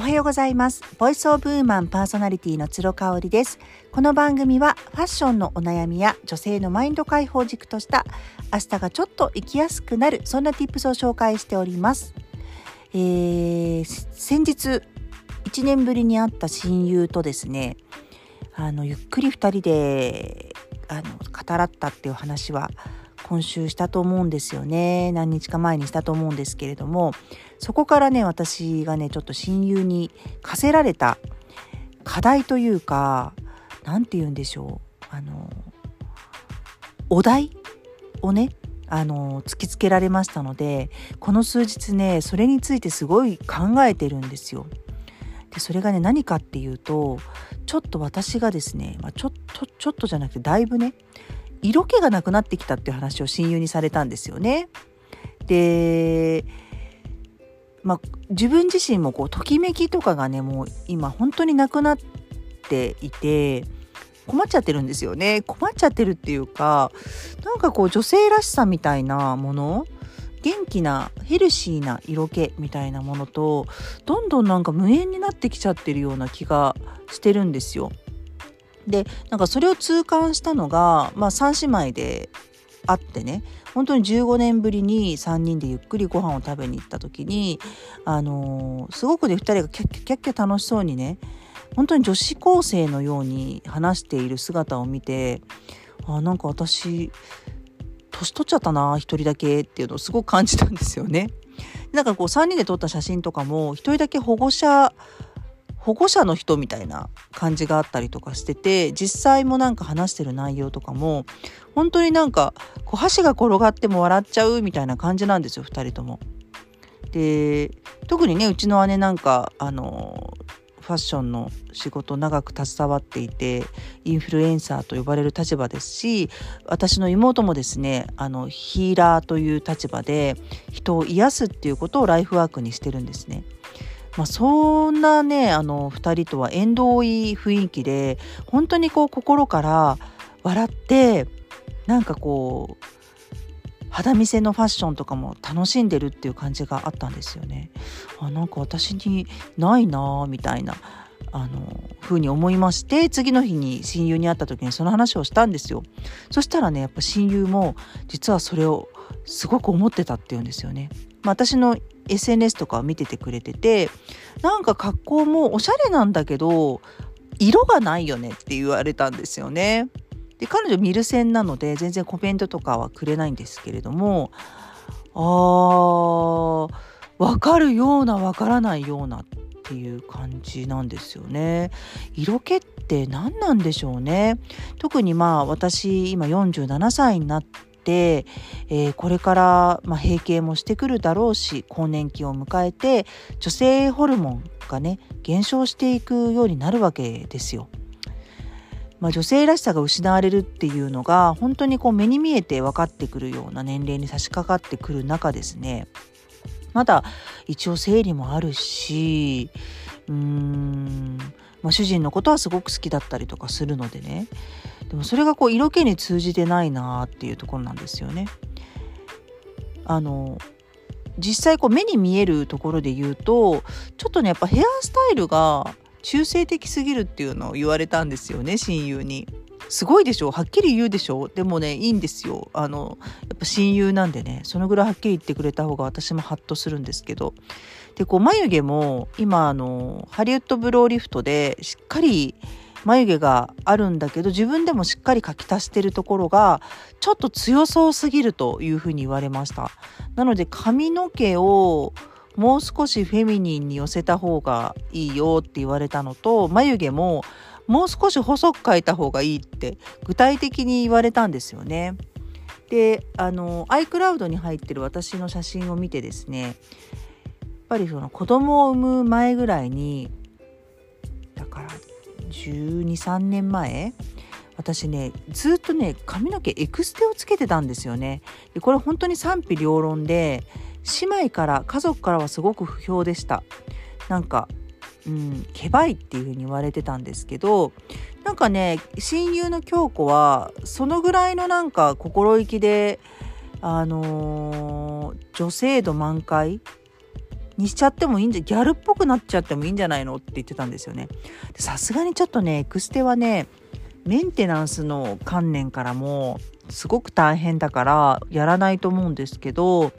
おはようございます。ボイスオブウーマンパーソナリティの鶴香織です。この番組はファッションのお悩みや女性のマインド解放軸とした明日がちょっと生きやすくなるそんな tips を紹介しております。えー、先日1年ぶりに会った親友とですね、あのゆっくり2人であの語らったっていう話は今週したと思うんですよね。何日か前にしたと思うんですけれども。そこからね私がねちょっと親友に課せられた課題というか何て言うんでしょう。あのお題をねあの突きつけられましたのでこの数日ねそれについてすごい考えてるんですよ。でそれがね何かっていうとちょっと私がですね、まあ、ちょっとちょっとじゃなくてだいぶね色気がなくなってきたっていう話を親友にされたんですよね。で、まあ、自分自身もこうときめきとかがねもう今本当になくなっていて困っちゃってるんですよね困っちゃってるっていうかなんかこう女性らしさみたいなもの元気なヘルシーな色気みたいなものとどんどんなんか無縁になってきちゃってるような気がしてるんですよ。でなんかそれを痛感したのが、まあ、3姉妹で会ってね本当に15年ぶりに3人でゆっくりご飯を食べに行った時にあのー、すごくね2人がキャッキャキャッキャ楽しそうにね本当に女子高生のように話している姿を見てあなんか私年取っちゃったな1人だけっていうのをすごく感じたんですよね。なんかこう3人で撮った写真とかも1人だけ保護者保護者の人みたいな感じがあったりとかしてて実際もなんか話してる内容とかも本当になんかこう箸が転がっても笑っちゃうみたいな感じなんですよ2人とも。で特にねうちの姉なんかあのファッションの仕事長く携わっていてインフルエンサーと呼ばれる立場ですし私の妹もですねあのヒーラーという立場で人を癒すっていうことをライフワークにしてるんですね。まあ、そんなねあの2人とは縁遠い雰囲気で本当にこう心から笑ってなんかこう肌見せのファッションとかも楽しんでるっていう感じがあったんですよね。あなんか私にないなみたいなあの風に思いまして次の日に親友に会った時にその話をしたんですよ。そしたらねやっぱ親友も実はそれをすごく思ってたっていうんですよね。まあ、私の SNS とかを見ててくれててなんか格好もおしゃれなんだけど色がないよねって言われたんですよね。で彼女ミルセンなので全然コメントとかはくれないんですけれどもあー分かるような分からないようなっていう感じなんですよね。色気って何なんでしょうね。特にまあ私今47歳になって、えー、これから、まあ、閉経もしてくるだろうし更年期を迎えて女性ホルモンがね減少していくようになるわけですよ。まあ、女性らしさが失われるっていうのが本当にこう目に見えて分かってくるような年齢に差し掛かってくる中ですねまだ一応生理もあるしうーん、まあ、主人のことはすごく好きだったりとかするのでねでもそれがこう色気に通じてないなっていうところなんですよね。あの実際こう目に見えるところで言うとちょっとねやっぱヘアスタイルが中性的すぎるっていうのを言われたんですよね親友に。すごいでしょ？はっきり言うでしょ？でもねいいんですよあのやっぱ親友なんでねそのぐらいはっきり言ってくれた方が私もハッとするんですけどでこう眉毛も今あのハリウッドブローリフトでしっかり眉毛があるんだけど自分でもしっかり描き足してるところがちょっと強そうすぎるというふうに言われましたなので髪の毛をもう少しフェミニンに寄せた方がいいよって言われたのと眉毛ももう少し細く描いた方がいいって具体的に言われたんですよね。であの iCloud に入ってる私の写真を見てですねやっぱりその子供を産む前ぐらいに123年前私ねずっとね髪の毛エクステをつけてたんですよね。でこれ本当に賛否両論で姉妹から家族からはすごく不評でした。なんかうんけばいっていう風に言われてたんですけどなんかね親友の京子はそのぐらいのなんか心意気であのー、女性度満開にしちゃってもいいんじゃギャルっぽくなっちゃってもいいんじゃないのって言ってたんですよね。さすがにちょっとねエクステはねメンテナンスの観念からもすごく大変だからやらないと思うんですけど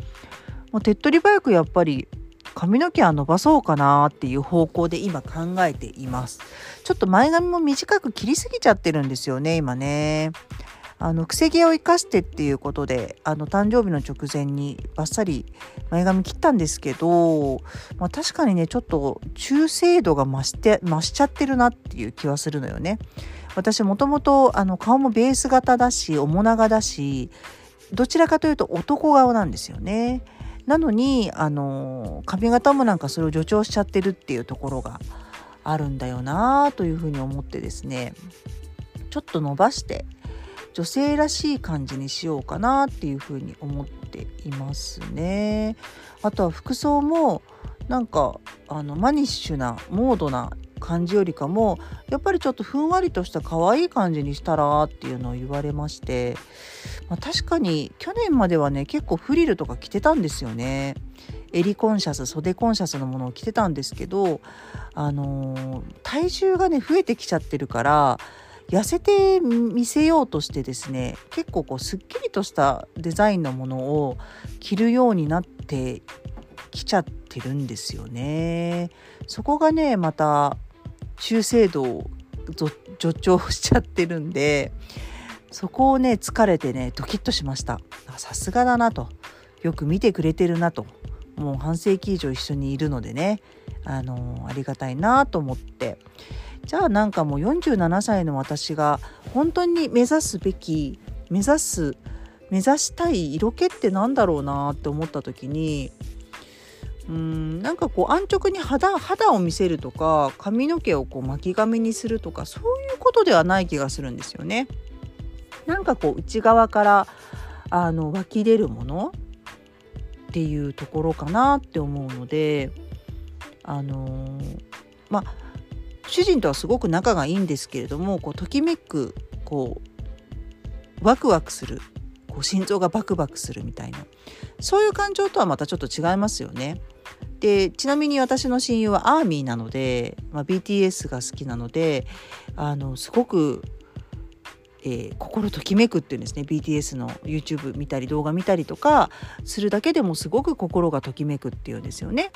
もう手っ取り早くやっぱり髪の毛は伸ばそうかなっていう方向で今考えています。ちょっと前髪も短く切りすぎちゃってるんですよね今ね。あの、くせ毛を生かしてっていうことで、あの、誕生日の直前にバッサリ前髪切ったんですけど、まあ確かにね、ちょっと中性度が増して、増しちゃってるなっていう気はするのよね。私もともと、あの、顔もベース型だし、面長だし、どちらかというと男顔なんですよね。なのに、あの、髪型もなんかそれを助長しちゃってるっていうところがあるんだよなというふうに思ってですね、ちょっと伸ばして、女性らしい感じにしようかなっていうふうに思っていますね。あとは服装もなんかあのマニッシュなモードな感じよりかもやっぱりちょっとふんわりとした可愛い感じにしたらっていうのを言われまして、まあ、確かに去年まではね結構フリルとか着てたんですよね。襟コンシャス袖コンシャスのものを着てたんですけどあのー、体重がね増えてきちゃってるから痩せて見せようとしてですね結構こうすっきりとしたデザインのものを着るようになってきちゃってるんですよね。そこがねまた中性度を助長しちゃってるんでそこをね疲れてねドキッとしました。さすがだなと。よく見てくれてるなと。もう半世紀以上一緒にいるのでねあのありがたいなと思って。じゃあなんかもう47歳の私が本当に目指すべき目指す目指したい色気って何だろうなって思った時にうんなんかこう安直に肌肌を見せるとか髪の毛をこう巻き髪にするとかそういうことではない気がするんですよね。なんかこう内側からあの湧き出るものっていうところかなって思うのであのー、まあ主人とはすごく仲がいいんですけれどもこうときめくこうワクワクするこう心臓がバクバクするみたいなそういう感情とはまたちょっと違いますよね。でちなみに私の親友はアーミーなので、まあ、BTS が好きなのであのすごく、えー、心ときめくっていうんですね BTS の YouTube 見たり動画見たりとかするだけでもすごく心がときめくっていうんですよね。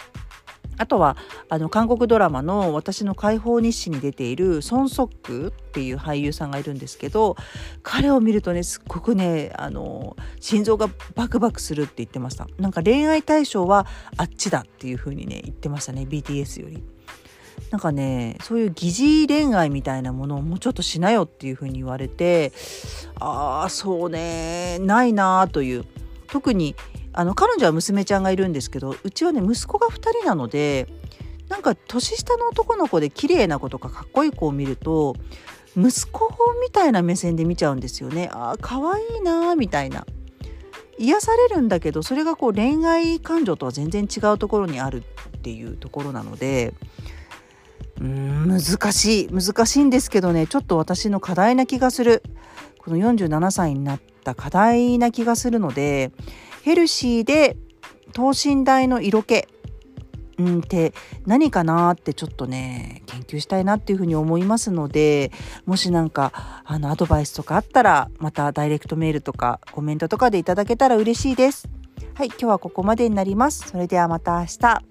あとはあの韓国ドラマの「私の解放日誌」に出ているソン・ソックっていう俳優さんがいるんですけど彼を見るとねすっごくねあの心臓がバクバクするって言ってましたなんか恋愛対象はあっちだっていう風にね言ってましたね BTS より。なんかねそういう疑似恋愛みたいなものをもうちょっとしなよっていう風に言われてああそうねないなという特にあの彼女は娘ちゃんがいるんですけどうちはね息子が2人なのでなんか年下の男の子で綺麗な子とかかっこいい子を見ると息子みたいな目線で見ちゃうんですよね。ああ可愛いなみたいな。癒されるんだけどそれがこう恋愛感情とは全然違うところにあるっていうところなのでうん難しい。難しいんですけどねちょっと私の課題な気がする。この47歳になった課題な気がするのでヘルシーで等身大の色気うんって何かなってちょっとね研究したいなっていうふうに思いますのでもし何かあのアドバイスとかあったらまたダイレクトメールとかコメントとかでいただけたら嬉しいです。はい今日はここまでになります。それではまた明日。